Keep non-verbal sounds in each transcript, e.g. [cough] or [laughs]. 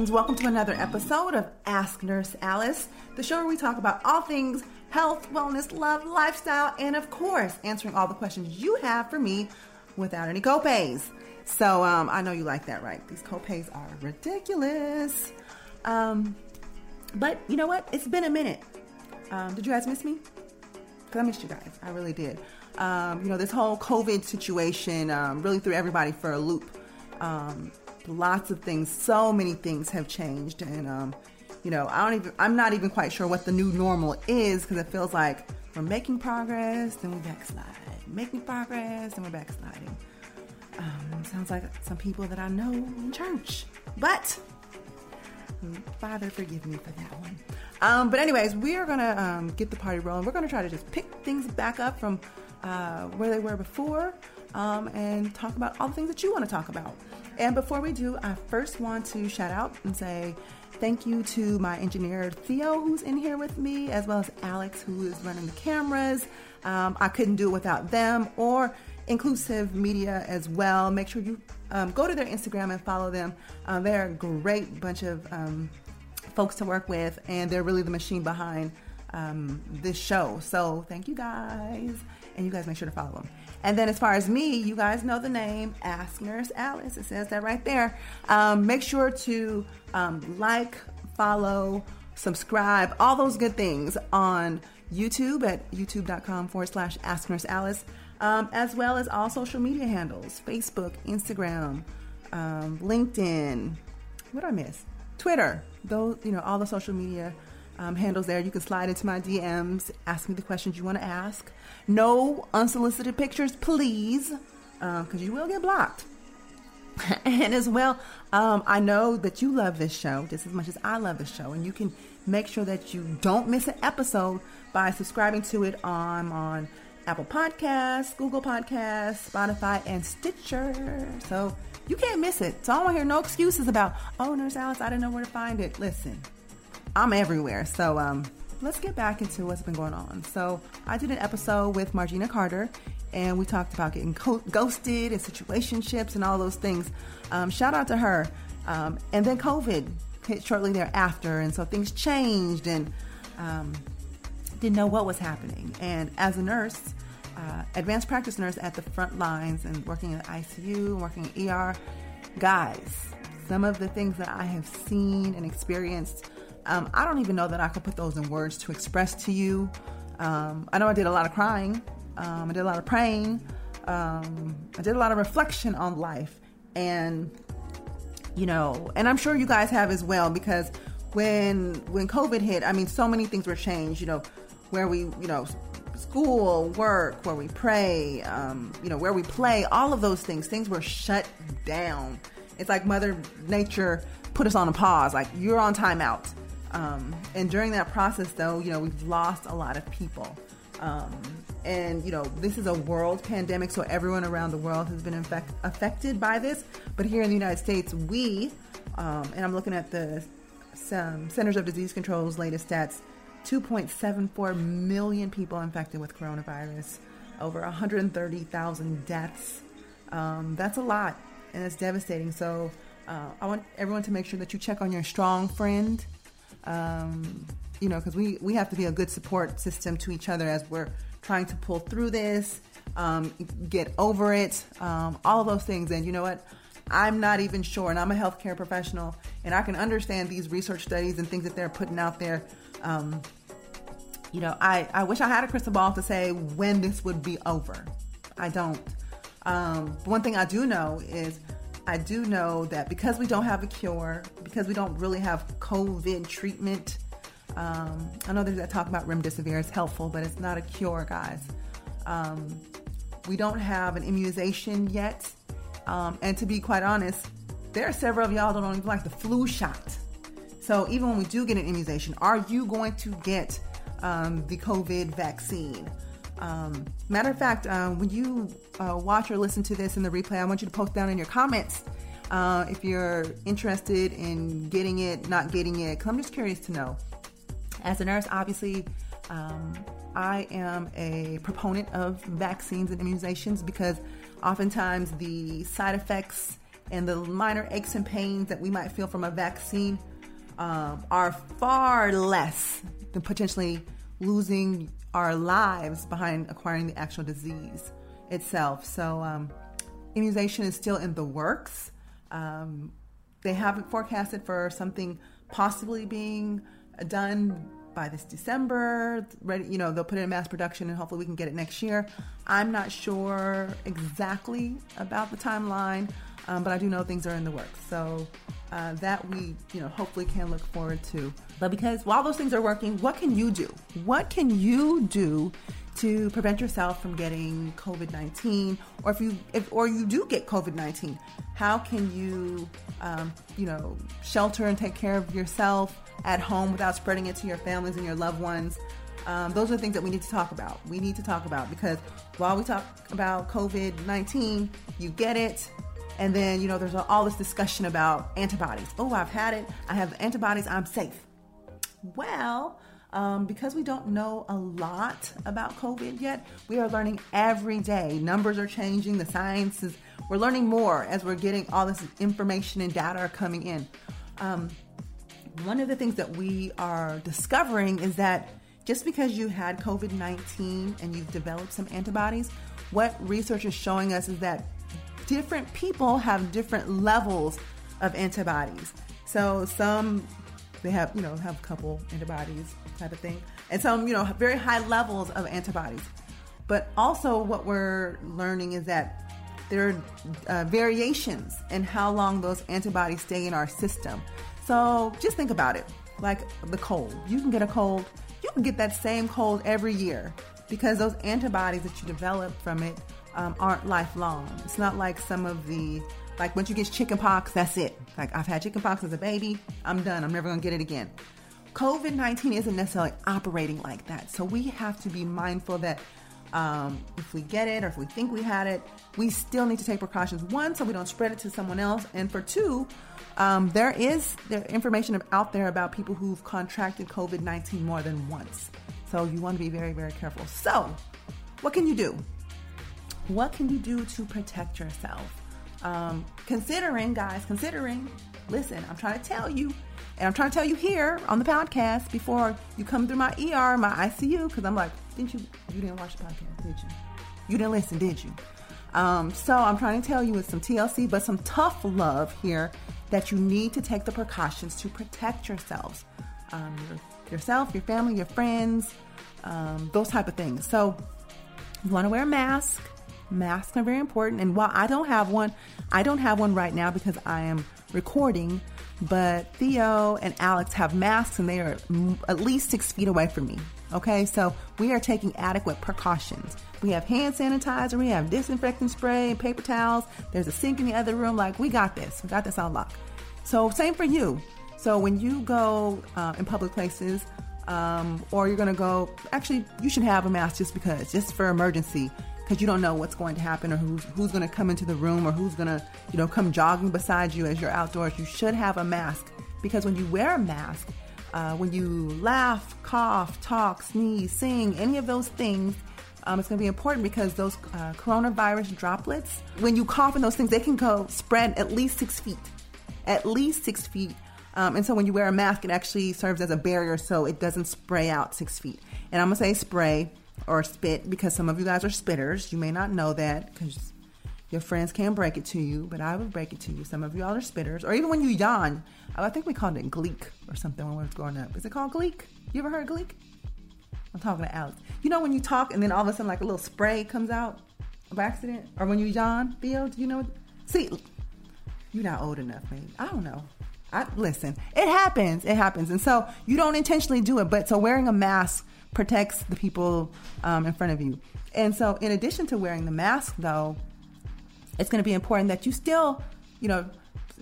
Friends, welcome to another episode of Ask Nurse Alice, the show where we talk about all things health, wellness, love, lifestyle, and of course, answering all the questions you have for me without any copays. So, um, I know you like that, right? These copays are ridiculous. Um, but you know what? It's been a minute. Um, did you guys miss me? Because I missed you guys. I really did. Um, you know, this whole COVID situation um, really threw everybody for a loop. Um, lots of things, so many things have changed, and um, you know, I don't even. I'm not even quite sure what the new normal is because it feels like we're making progress, then we backslide, making progress, and we're backsliding. Um, sounds like some people that I know in church, but Father, forgive me for that one. Um, but anyways, we are gonna um, get the party rolling. We're gonna try to just pick things back up from uh, where they were before, um, and talk about all the things that you want to talk about. And before we do, I first want to shout out and say thank you to my engineer Theo, who's in here with me, as well as Alex, who is running the cameras. Um, I couldn't do it without them or Inclusive Media as well. Make sure you um, go to their Instagram and follow them. Uh, they're a great bunch of um, folks to work with, and they're really the machine behind um, this show. So thank you guys, and you guys make sure to follow them. And then as far as me, you guys know the name Ask Nurse Alice. It says that right there. Um, make sure to um, like, follow, subscribe, all those good things on YouTube at youtube.com forward slash Ask Nurse Alice, um, as well as all social media handles Facebook, Instagram, um, LinkedIn. What did I miss? Twitter. Those, you know, all the social media um, handles there. You can slide into my DMs, ask me the questions you want to ask. No unsolicited pictures, please, because uh, you will get blocked. [laughs] and as well, um, I know that you love this show just as much as I love this show, and you can make sure that you don't miss an episode by subscribing to it on on Apple Podcasts, Google Podcasts, Spotify, and Stitcher. So you can't miss it. So I don't want to hear no excuses about, oh, Nurse Alice, I didn't know where to find it. Listen, I'm everywhere. So um, let's get back into what's been going on. So I did an episode with Margina Carter, and we talked about getting co- ghosted and situationships and all those things. Um, shout out to her. Um, and then COVID hit shortly thereafter, and so things changed, and um, didn't know what was happening. And as a nurse, uh, advanced practice nurse at the front lines and working in ICU, working in ER, guys, some of the things that I have seen and experienced um, I don't even know that I could put those in words to express to you. Um, I know I did a lot of crying. Um, I did a lot of praying. Um, I did a lot of reflection on life, and you know, and I'm sure you guys have as well because when when COVID hit, I mean, so many things were changed. You know, where we, you know, school, work, where we pray, um, you know, where we play, all of those things, things were shut down. It's like Mother Nature put us on a pause, like you're on timeout. Um, and during that process, though, you know, we've lost a lot of people. Um, and, you know, this is a world pandemic, so everyone around the world has been infect- affected by this. But here in the United States, we, um, and I'm looking at the Centers of Disease Control's latest stats 2.74 million people infected with coronavirus, over 130,000 deaths. Um, that's a lot, and it's devastating. So, uh, I want everyone to make sure that you check on your strong friend um, you know, because we, we have to be a good support system to each other as we're trying to pull through this, um, get over it, um, all those things. And you know what? I'm not even sure, and I'm a healthcare professional, and I can understand these research studies and things that they're putting out there. Um, you know, I, I wish I had a crystal ball to say when this would be over. I don't. Um, one thing I do know is I do know that because we don't have a cure, because we don't really have COVID treatment, Um, I know there's that talk about remdesivir is helpful, but it's not a cure, guys. Um, we don't have an immunization yet. Um, and to be quite honest, there are several of y'all that don't even like the flu shot. So even when we do get an immunization, are you going to get um, the COVID vaccine? Um, matter of fact, uh, when you uh, watch or listen to this in the replay, I want you to post down in your comments uh, if you're interested in getting it, not getting it. Because I'm just curious to know. As a nurse, obviously, um, I am a proponent of vaccines and immunizations because oftentimes the side effects and the minor aches and pains that we might feel from a vaccine um, are far less than potentially losing our lives behind acquiring the actual disease itself. So, um, immunization is still in the works. Um, they haven't forecasted for something possibly being done by this December. Ready, you know, they'll put it in mass production and hopefully we can get it next year. I'm not sure exactly about the timeline, um, but I do know things are in the works. So uh, that we, you know, hopefully can look forward to. But because while those things are working, what can you do? What can you do to prevent yourself from getting COVID nineteen, or if you, if or you do get COVID nineteen, how can you, um, you know, shelter and take care of yourself at home without spreading it to your families and your loved ones? Um, those are things that we need to talk about. We need to talk about because while we talk about COVID 19, you get it, and then, you know, there's all this discussion about antibodies. Oh, I've had it. I have antibodies. I'm safe. Well, um, because we don't know a lot about COVID yet, we are learning every day. Numbers are changing, the science is, we're learning more as we're getting all this information and data are coming in. Um, one of the things that we are discovering is that just because you had COVID 19 and you've developed some antibodies, what research is showing us is that different people have different levels of antibodies. So some they have, you know, have a couple antibodies type of thing. And some, you know, very high levels of antibodies. But also what we're learning is that there are uh, variations in how long those antibodies stay in our system. So just think about it. Like the cold. You can get a cold, you can get that same cold every year because those antibodies that you develop from it um, aren't lifelong. It's not like some of the like once you get chicken pox, that's it. Like I've had chicken pox as a baby, I'm done. I'm never gonna get it again. COVID 19 isn't necessarily operating like that. So we have to be mindful that um, if we get it or if we think we had it, we still need to take precautions. One, so we don't spread it to someone else. And for two, um, there is there information out there about people who've contracted COVID 19 more than once. So you want to be very, very careful. So, what can you do? What can you do to protect yourself? Um, considering, guys, considering, listen, I'm trying to tell you, and I'm trying to tell you here on the podcast before you come through my ER, my ICU, because I'm like, didn't you, you didn't watch the podcast, did you? You didn't listen, did you? Um, so I'm trying to tell you with some TLC, but some tough love here that you need to take the precautions to protect yourselves, um, yourself, your family, your friends, um, those type of things. So you want to wear a mask. Masks are very important. And while I don't have one, I don't have one right now because I am recording. But Theo and Alex have masks and they are at least six feet away from me. Okay, so we are taking adequate precautions. We have hand sanitizer, we have disinfectant spray, paper towels. There's a sink in the other room. Like, we got this. We got this on lock. So, same for you. So, when you go uh, in public places, um, or you're going to go, actually, you should have a mask just because, just for emergency because you don't know what's going to happen or who's who's going to come into the room or who's going to you know come jogging beside you as you're outdoors. You should have a mask because when you wear a mask, uh, when you laugh, cough, talk, sneeze, sing, any of those things. Um, it's going to be important because those uh, coronavirus droplets, when you cough in those things, they can go spread at least six feet. At least six feet. Um, and so when you wear a mask, it actually serves as a barrier so it doesn't spray out six feet. And I'm going to say spray or spit because some of you guys are spitters. You may not know that because your friends can't break it to you, but I would break it to you. Some of y'all are spitters, or even when you yawn. I think we called it gleek or something when we were growing up. Is it called gleek? You ever heard gleek? I'm talking to Alex. You know when you talk and then all of a sudden like a little spray comes out by accident, or when you yawn, Theo? Do you know? See, you're not old enough, man. I don't know. I, listen, it happens. It happens. And so you don't intentionally do it, but so wearing a mask protects the people um, in front of you. And so, in addition to wearing the mask, though, it's going to be important that you still, you know,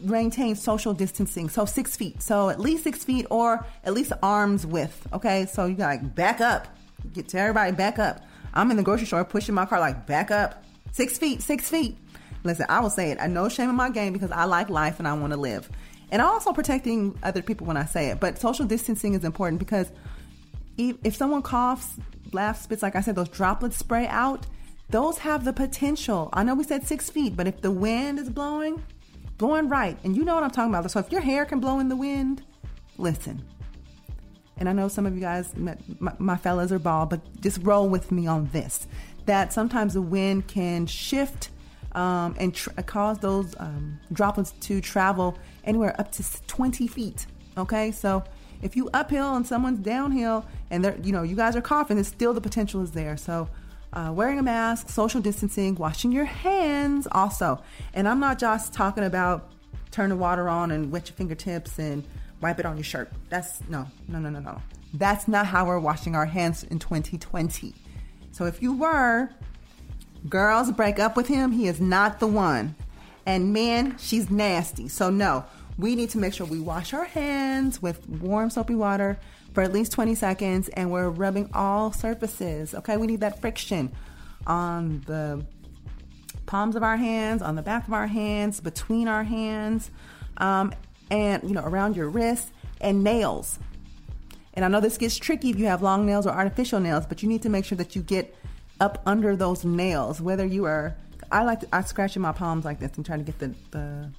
maintain social distancing. So six feet. So at least six feet or at least arms width. Okay. So you got like back up. Get to everybody back up. I'm in the grocery store pushing my car like back up. Six feet, six feet. Listen, I will say it. I know shame in my game because I like life and I want to live. And also protecting other people when I say it. But social distancing is important because if someone coughs, laughs, spits, like I said, those droplets spray out, those have the potential. I know we said six feet, but if the wind is blowing, blowing right, and you know what I'm talking about. So if your hair can blow in the wind, listen. And I know some of you guys, my, my fellas are bald, but just roll with me on this. That sometimes the wind can shift um, and tr- cause those um, droplets to travel anywhere up to 20 feet. Okay, so if you uphill and someone's downhill and they're, you know, you guys are coughing, it's still the potential is there. So uh, wearing a mask, social distancing, washing your hands also. And I'm not just talking about turn the water on and wet your fingertips and wipe it on your shirt. That's no, no, no, no, no. That's not how we're washing our hands in 2020. So if you were, girls break up with him, he is not the one. And man, she's nasty. So no, we need to make sure we wash our hands with warm soapy water for at least 20 seconds and we're rubbing all surfaces. Okay, we need that friction on the palms of our hands, on the back of our hands, between our hands, um, and you know, around your wrists and nails. And I know this gets tricky if you have long nails or artificial nails, but you need to make sure that you get up under those nails, whether you are I like to, I scratch in my palms like this and try to get the, the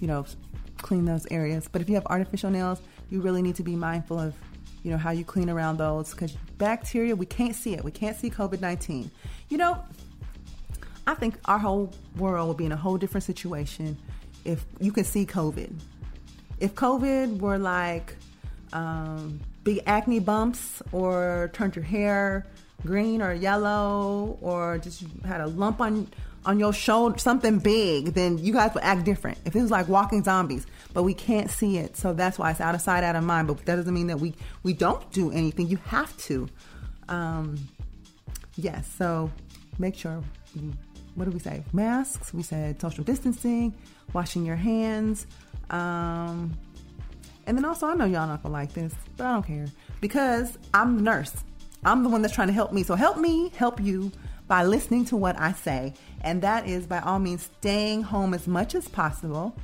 you know clean those areas. But if you have artificial nails, you really need to be mindful of, you know, how you clean around those because bacteria, we can't see it. We can't see COVID 19. You know, I think our whole world would be in a whole different situation if you could see COVID. If COVID were like um, big acne bumps or turned your hair green or yellow or just had a lump on on your shoulder, something big, then you guys would act different. If it was like walking zombies, but we can't see it, so that's why it's out of sight, out of mind. But that doesn't mean that we we don't do anything. You have to. Um, yes. So make sure. What do we say? Masks. We said social distancing, washing your hands. Um, and then also, I know y'all not gonna like this, but I don't care because I'm the nurse. I'm the one that's trying to help me. So help me help you by listening to what I say. And that is by all means staying home as much as possible,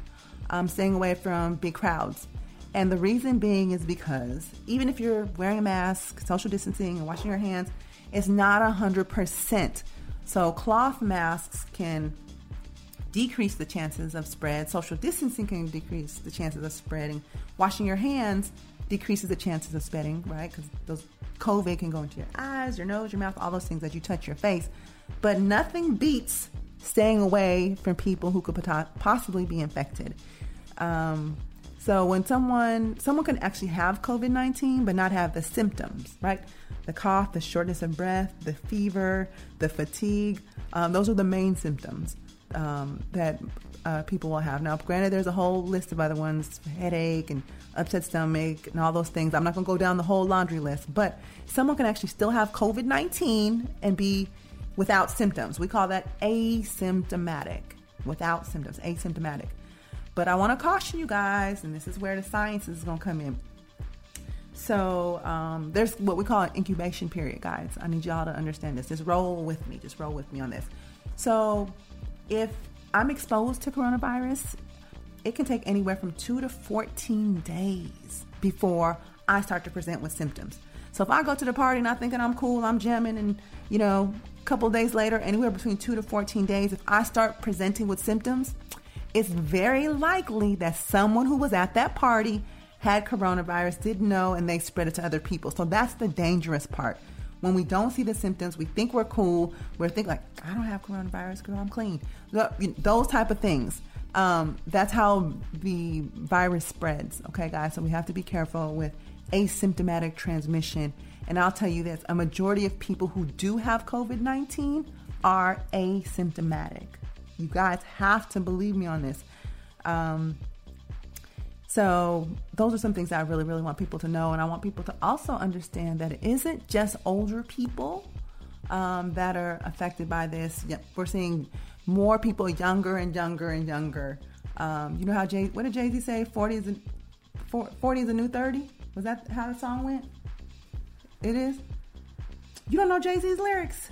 um, staying away from big crowds. And the reason being is because even if you're wearing a mask, social distancing, and washing your hands, it's not 100%. So cloth masks can decrease the chances of spread. Social distancing can decrease the chances of spreading. Washing your hands decreases the chances of spreading, right? Because those COVID can go into your eyes, your nose, your mouth, all those things that you touch your face. But nothing beats staying away from people who could possibly be infected. Um, so when someone someone can actually have COVID nineteen but not have the symptoms, right? The cough, the shortness of breath, the fever, the fatigue. Um, those are the main symptoms um, that uh, people will have. Now, granted, there's a whole list of other ones: headache and upset stomach, and all those things. I'm not going to go down the whole laundry list, but someone can actually still have COVID 19 and be without symptoms. We call that asymptomatic, without symptoms, asymptomatic. But I want to caution you guys, and this is where the science is going to come in. So um, there's what we call an incubation period, guys. I need y'all to understand this. Just roll with me. Just roll with me on this. So if I'm exposed to coronavirus it can take anywhere from two to 14 days before I start to present with symptoms. So if I go to the party and I'm thinking I'm cool, I'm jamming, and you know, a couple days later, anywhere between two to 14 days, if I start presenting with symptoms, it's very likely that someone who was at that party had coronavirus, didn't know, and they spread it to other people. So that's the dangerous part. When we don't see the symptoms, we think we're cool. We're thinking like, I don't have coronavirus, girl, I'm clean. Those type of things um, that's how the virus spreads. Okay, guys. So we have to be careful with asymptomatic transmission. And I'll tell you this: a majority of people who do have COVID nineteen are asymptomatic. You guys have to believe me on this. Um, So those are some things that I really, really want people to know, and I want people to also understand that it isn't just older people um, that are affected by this. We're seeing more people younger and younger and younger. Um, you know how Jay? What did Jay Z say? Forty is a, forty is a new thirty. Was that how the song went? It is. You don't know Jay Z's lyrics?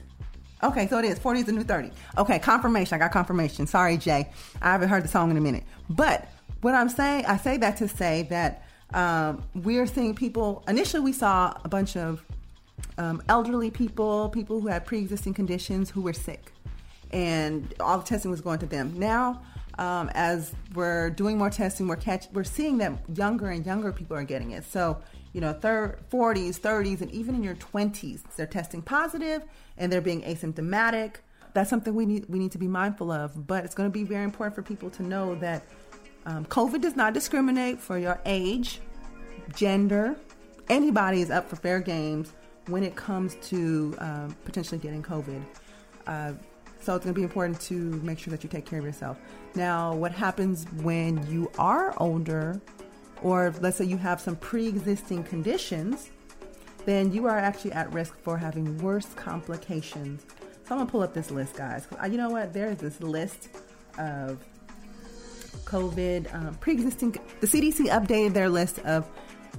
Okay, so it is. 40 is the new 30. Okay, confirmation. I got confirmation. Sorry, Jay. I haven't heard the song in a minute. But what I'm saying, I say that to say that um, we're seeing people, initially, we saw a bunch of um, elderly people, people who had pre existing conditions who were sick. And all the testing was going to them. Now, um, as we're doing more testing, we're catch, we're seeing that younger and younger people are getting it. So, you know, thir- 40s, 30s, and even in your 20s, they're testing positive and they're being asymptomatic. That's something we need we need to be mindful of. But it's going to be very important for people to know that um, COVID does not discriminate for your age, gender. Anybody is up for fair games when it comes to um, potentially getting COVID. Uh, so it's going to be important to make sure that you take care of yourself. Now, what happens when you are older, or let's say you have some pre existing conditions, then you are actually at risk for having worse complications. So I'm going to pull up this list, guys. Uh, you know what? There's this list of COVID um, pre existing, the CDC updated their list of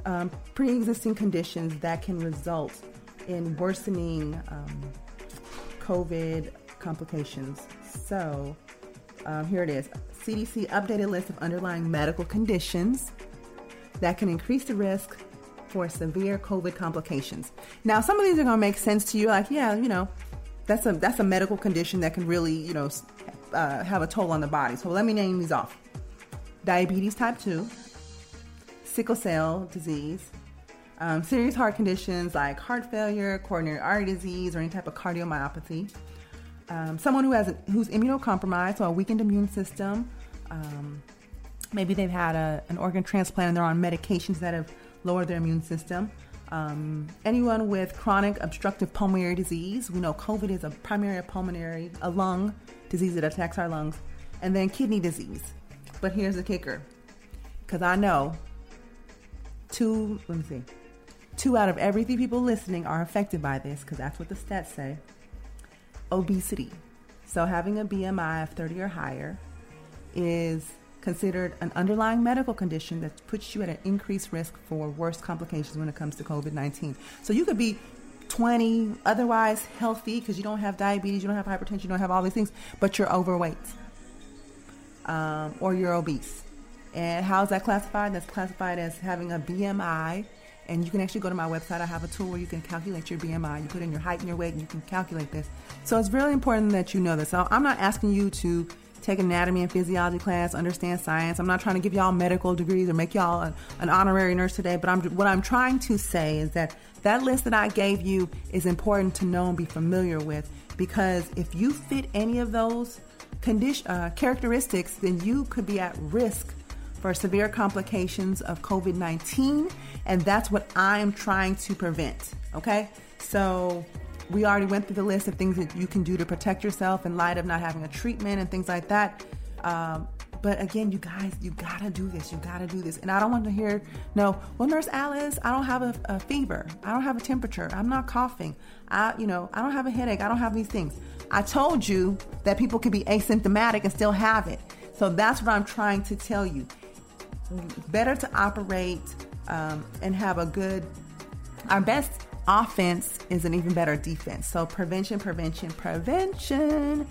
um, pre existing conditions that can result in worsening um, COVID complications. So um, here it is CDC updated list of underlying medical conditions that can increase the risk for severe COVID complications. Now, some of these are going to make sense to you, like, yeah, you know, that's a that's a medical condition that can really, you know, uh, have a toll on the body. So let me name these off: diabetes type two, sickle cell disease, um, serious heart conditions like heart failure, coronary artery disease, or any type of cardiomyopathy, um, someone who has a, who's immunocompromised, so a weakened immune system. Um, maybe they've had a, an organ transplant and they're on medications that have lowered their immune system. Um, anyone with chronic obstructive pulmonary disease, we know COVID is a primary pulmonary, a lung disease that attacks our lungs, and then kidney disease. But here's the kicker, because I know two, let me see, two out of every three people listening are affected by this, because that's what the stats say obesity. So having a BMI of 30 or higher is considered an underlying medical condition that puts you at an increased risk for worse complications when it comes to COVID 19. So you could be 20, otherwise healthy because you don't have diabetes, you don't have hypertension, you don't have all these things, but you're overweight um, or you're obese. And how is that classified? That's classified as having a BMI and you can actually go to my website. I have a tool where you can calculate your BMI. You put in your height and your weight, and you can calculate this. So it's really important that you know this. So I'm not asking you to take anatomy and physiology class, understand science. I'm not trying to give y'all medical degrees or make y'all an, an honorary nurse today. But I'm, what I'm trying to say is that that list that I gave you is important to know and be familiar with because if you fit any of those condition uh, characteristics, then you could be at risk for severe complications of COVID 19, and that's what I'm trying to prevent. Okay, so we already went through the list of things that you can do to protect yourself in light of not having a treatment and things like that. Um, but again, you guys, you gotta do this. You gotta do this. And I don't want to hear, no, well, Nurse Alice, I don't have a, a fever. I don't have a temperature. I'm not coughing. I, you know, I don't have a headache. I don't have these things. I told you that people can be asymptomatic and still have it. So that's what I'm trying to tell you better to operate um, and have a good, our best offense is an even better defense. So prevention, prevention, prevention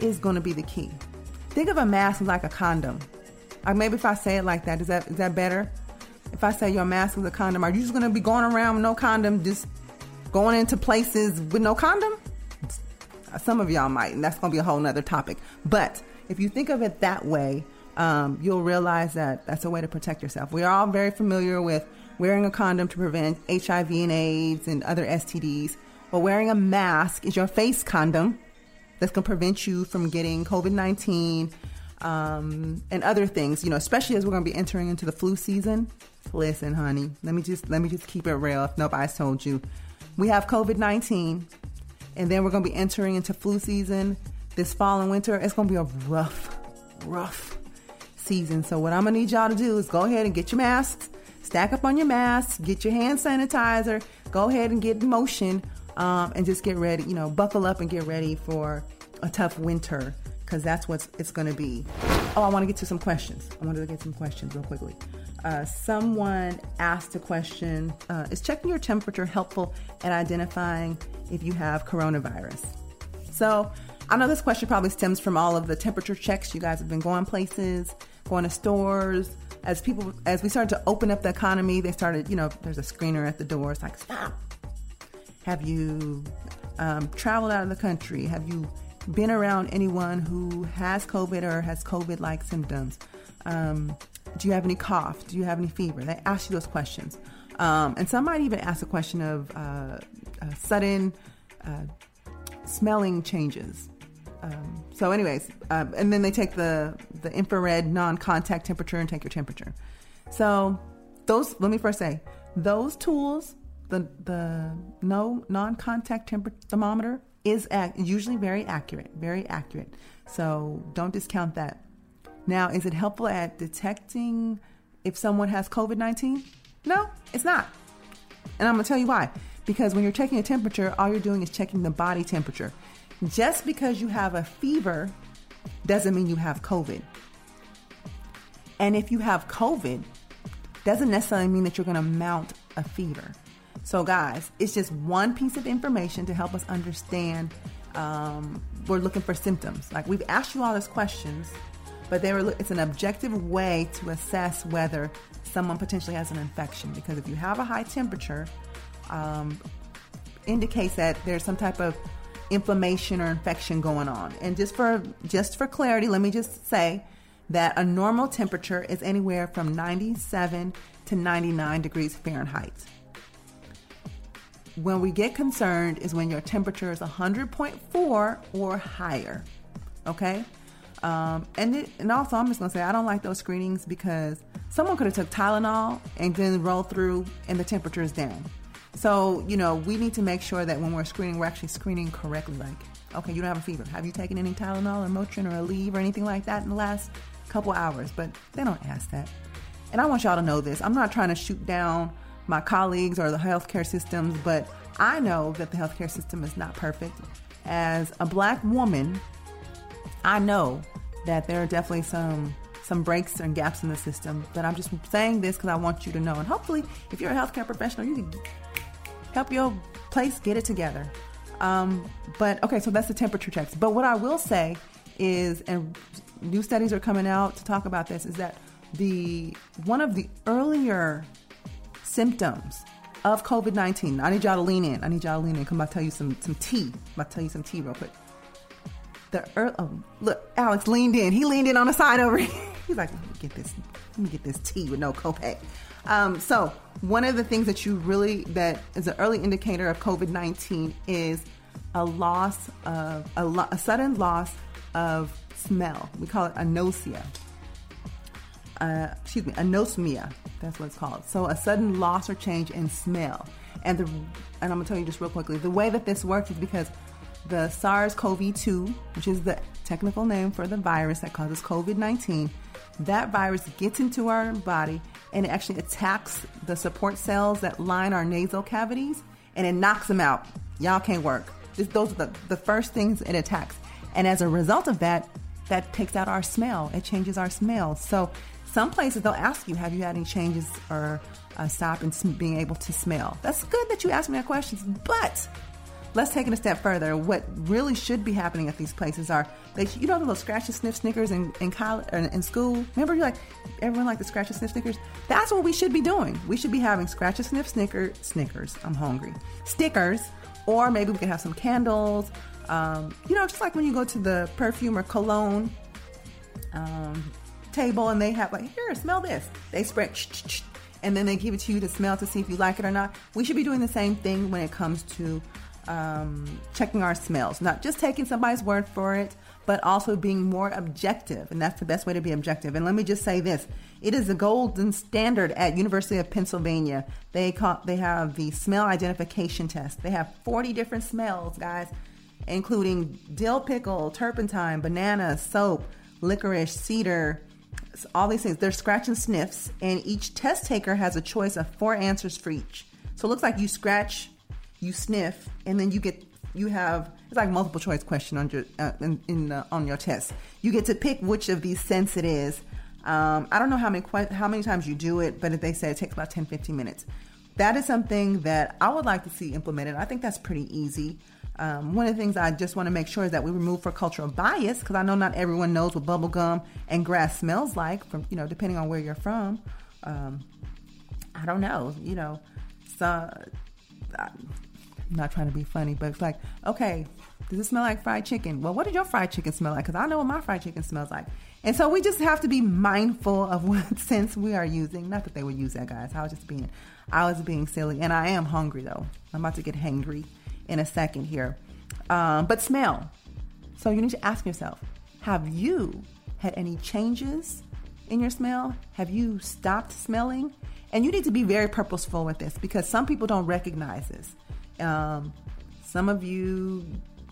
is going to be the key. Think of a mask like a condom. Or maybe if I say it like that, is that is that better? If I say your mask is a condom, are you just going to be going around with no condom, just going into places with no condom? Some of y'all might, and that's going to be a whole nother topic. But if you think of it that way, um, you'll realize that that's a way to protect yourself. We are all very familiar with wearing a condom to prevent HIV and AIDS and other STDs. But wearing a mask is your face condom that's going to prevent you from getting COVID 19 um, and other things, you know, especially as we're going to be entering into the flu season. Listen, honey, let me just let me just keep it real. If nobody's told you, we have COVID nineteen, and then we're going to be entering into flu season this fall and winter. It's going to be a rough, rough season. So what I'm gonna need y'all to do is go ahead and get your masks, stack up on your masks, get your hand sanitizer, go ahead and get in motion, um, and just get ready. You know, buckle up and get ready for a tough winter because that's what it's going to be. Oh, I want to get to some questions. I wanted to get some questions real quickly. Uh, someone asked a question uh, Is checking your temperature helpful at identifying if you have coronavirus? So, I know this question probably stems from all of the temperature checks. You guys have been going places, going to stores. As people, as we started to open up the economy, they started, you know, there's a screener at the door. It's like, stop. Have you um, traveled out of the country? Have you been around anyone who has COVID or has COVID like symptoms? Um, do you have any cough? Do you have any fever? They ask you those questions. Um, and some might even ask a question of uh, uh, sudden uh, smelling changes. Um, so, anyways, um, and then they take the the infrared non-contact temperature and take your temperature. So, those let me first say those tools, the the no non-contact temperature thermometer is ac- usually very accurate, very accurate. So don't discount that. Now, is it helpful at detecting if someone has COVID 19? No, it's not. And I'm going to tell you why. Because when you're checking a temperature, all you're doing is checking the body temperature. Just because you have a fever doesn't mean you have COVID. And if you have COVID, doesn't necessarily mean that you're going to mount a fever. So, guys, it's just one piece of information to help us understand. Um, we're looking for symptoms. Like we've asked you all these questions, but they were. It's an objective way to assess whether someone potentially has an infection. Because if you have a high temperature, um, indicates that there's some type of inflammation or infection going on. And just for just for clarity, let me just say that a normal temperature is anywhere from 97 to 99 degrees Fahrenheit. When we get concerned is when your temperature is 100.4 or higher. Okay? Um, and it, and also, I'm just gonna say I don't like those screenings because someone could have took Tylenol and then rolled through, and the temperature is down. So you know we need to make sure that when we're screening, we're actually screening correctly. Like, okay, you don't have a fever. Have you taken any Tylenol or Motrin or Aleve or anything like that in the last couple hours? But they don't ask that. And I want y'all to know this. I'm not trying to shoot down my colleagues or the healthcare systems, but I know that the healthcare system is not perfect. As a black woman, I know that there are definitely some some breaks and gaps in the system. But I'm just saying this because I want you to know. And hopefully, if you're a healthcare professional, you can help your place get it together. Um, but okay, so that's the temperature checks. But what I will say is, and new studies are coming out to talk about this, is that the one of the earlier symptoms of COVID 19. I need y'all to lean in. I need y'all to lean in. Come to tell you some, some tea. I'll tell you some tea real quick. The early, oh, look, Alex leaned in. He leaned in on the side over here. [laughs] He's like, let me get this, let me get this tea with no copay. Um, so one of the things that you really that is an early indicator of COVID nineteen is a loss of a, lo- a sudden loss of smell. We call it anosia uh, excuse me, anosmia. That's what it's called. So a sudden loss or change in smell. And the and I'm gonna tell you just real quickly the way that this works is because the SARS-CoV-2, which is the technical name for the virus that causes COVID-19, that virus gets into our body and it actually attacks the support cells that line our nasal cavities and it knocks them out. Y'all can't work. This, those are the, the first things it attacks. And as a result of that, that takes out our smell. It changes our smell. So some places they'll ask you, have you had any changes or uh, stop in being able to smell? That's good that you ask me that question, but let's take it a step further. What really should be happening at these places are, they, you know, the little scratch and sniff Snickers in, in college in school. Remember, you like everyone like the scratch and sniff Snickers. That's what we should be doing. We should be having scratch and sniff Snicker Snickers. I'm hungry. Stickers, or maybe we could have some candles. Um, you know, just like when you go to the perfume or cologne um, table and they have like, here, smell this. They spray, and then they give it to you to smell to see if you like it or not. We should be doing the same thing when it comes to um, checking our smells, not just taking somebody's word for it, but also being more objective. And that's the best way to be objective. And let me just say this: it is a golden standard at University of Pennsylvania. They call they have the smell identification test. They have 40 different smells, guys, including dill pickle, turpentine, banana, soap, licorice, cedar, all these things. There's scratch and sniffs, and each test taker has a choice of four answers for each. So it looks like you scratch, you sniff, and then you get you have it's like multiple choice question on your uh, in, in uh, on your test. You get to pick which of these scents it is. Um, I don't know how many how many times you do it, but they say it takes about 10, 15 minutes. That is something that I would like to see implemented. I think that's pretty easy. Um, one of the things I just want to make sure is that we remove for cultural bias because I know not everyone knows what bubblegum and grass smells like from you know depending on where you're from. Um, I don't know, you know, so I'm not trying to be funny, but it's like, okay, does it smell like fried chicken? Well, what did your fried chicken smell like? Because I know what my fried chicken smells like. And so we just have to be mindful of [laughs] what sense we are using. Not that they would use that, guys. I was just being, I was being silly, and I am hungry though. I'm about to get hangry in a second here. Um, but smell. So you need to ask yourself have you had any changes in your smell? Have you stopped smelling? And you need to be very purposeful with this because some people don't recognize this. Um, some of you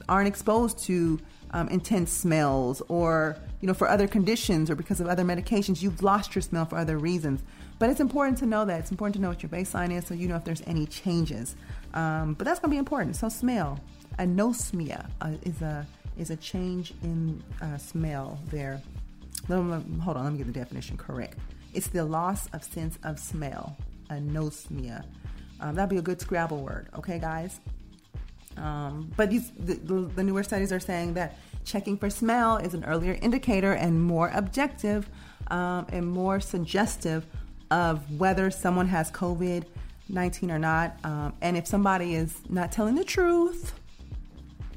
aren't exposed to um, intense smells or you know for other conditions or because of other medications you've lost your smell for other reasons but it's important to know that it's important to know what your baseline is so you know if there's any changes um, but that's going to be important. So smell, anosmia uh, is a is a change in uh, smell. There, hold on. Let me get the definition correct. It's the loss of sense of smell. Anosmia. Um, that'd be a good Scrabble word. Okay, guys. Um, but these the, the newer studies are saying that checking for smell is an earlier indicator and more objective um, and more suggestive of whether someone has COVID 19 or not. Um, and if somebody is not telling the truth,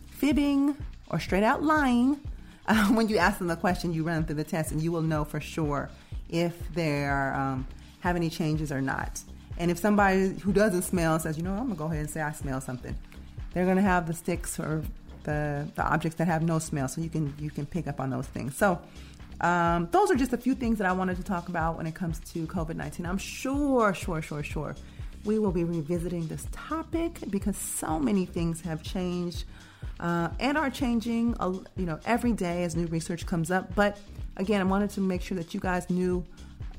fibbing, or straight out lying, [laughs] uh, when you ask them the question, you run through the test and you will know for sure if they um, have any changes or not. And if somebody who doesn't smell says, you know, I'm gonna go ahead and say I smell something, they're gonna have the sticks or the, the objects that have no smell, so you can you can pick up on those things. So um, those are just a few things that I wanted to talk about when it comes to COVID 19. I'm sure, sure, sure, sure we will be revisiting this topic because so many things have changed uh, and are changing, uh, you know, every day as new research comes up. But again, I wanted to make sure that you guys knew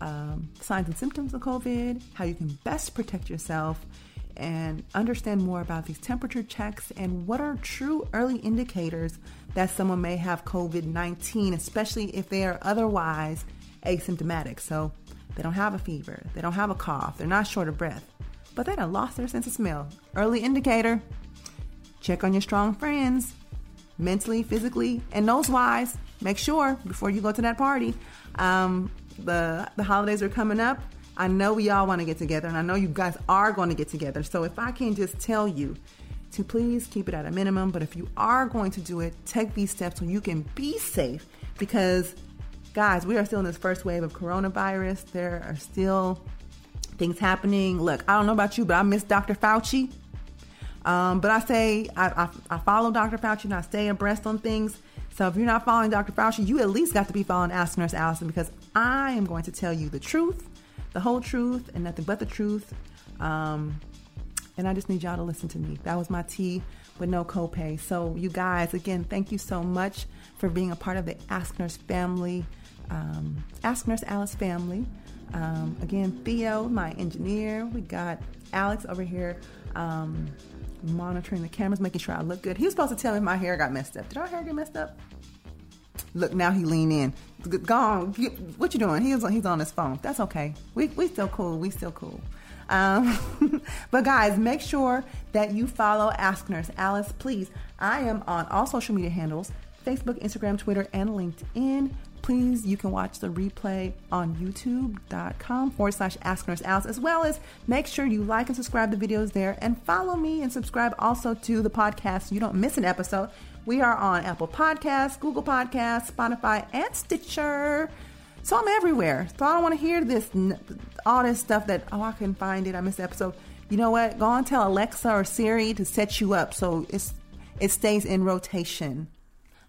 um, signs and symptoms of COVID, how you can best protect yourself, and understand more about these temperature checks and what are true early indicators that someone may have COVID 19, especially if they are otherwise asymptomatic. So they don't have a fever, they don't have a cough, they're not short of breath but they done lost their sense of smell. Early indicator. Check on your strong friends, mentally, physically, and nose wise. Make sure before you go to that party. Um, the the holidays are coming up. I know we all want to get together, and I know you guys are going to get together. So if I can just tell you to please keep it at a minimum, but if you are going to do it, take these steps so you can be safe. Because guys, we are still in this first wave of coronavirus. There are still things happening. Look, I don't know about you, but I miss Dr. Fauci. Um, but I say I, I, I, follow Dr. Fauci and I stay abreast on things. So if you're not following Dr. Fauci, you at least got to be following Ask Nurse Alice because I am going to tell you the truth, the whole truth, and nothing but the truth. Um, and I just need y'all to listen to me. That was my tea with no copay. So you guys, again, thank you so much for being a part of the Ask Nurse family, um, Ask Nurse Alice family. Um, again, Theo, my engineer. We got Alex over here um, monitoring the cameras, making sure I look good. He was supposed to tell me my hair got messed up. Did our hair get messed up? Look, now he lean in. Gone. What you doing? He's on, he's on his phone. That's okay. We we still cool. We still cool. Um, [laughs] but guys, make sure that you follow Ask Nurse Alice, please. I am on all social media handles: Facebook, Instagram, Twitter, and LinkedIn please, you can watch the replay on youtube.com forward slash Ask Nurse Alice, as well as make sure you like and subscribe the videos there and follow me and subscribe also to the podcast so you don't miss an episode. We are on Apple Podcasts, Google Podcasts, Spotify, and Stitcher. So I'm everywhere. So I don't want to hear this, all this stuff that, oh, I couldn't find it. I missed the episode. You know what? Go and tell Alexa or Siri to set you up so it's, it stays in rotation.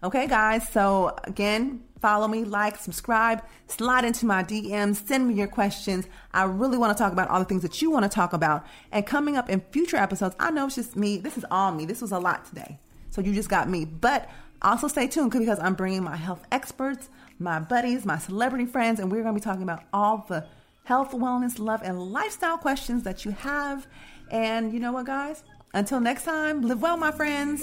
Okay, guys. So again, follow me, like, subscribe, slide into my DMs, send me your questions. I really want to talk about all the things that you want to talk about. And coming up in future episodes, I know it's just me. This is all me. This was a lot today. So you just got me. But also stay tuned because I'm bringing my health experts, my buddies, my celebrity friends, and we're going to be talking about all the health, wellness, love, and lifestyle questions that you have. And you know what, guys? Until next time, live well, my friends.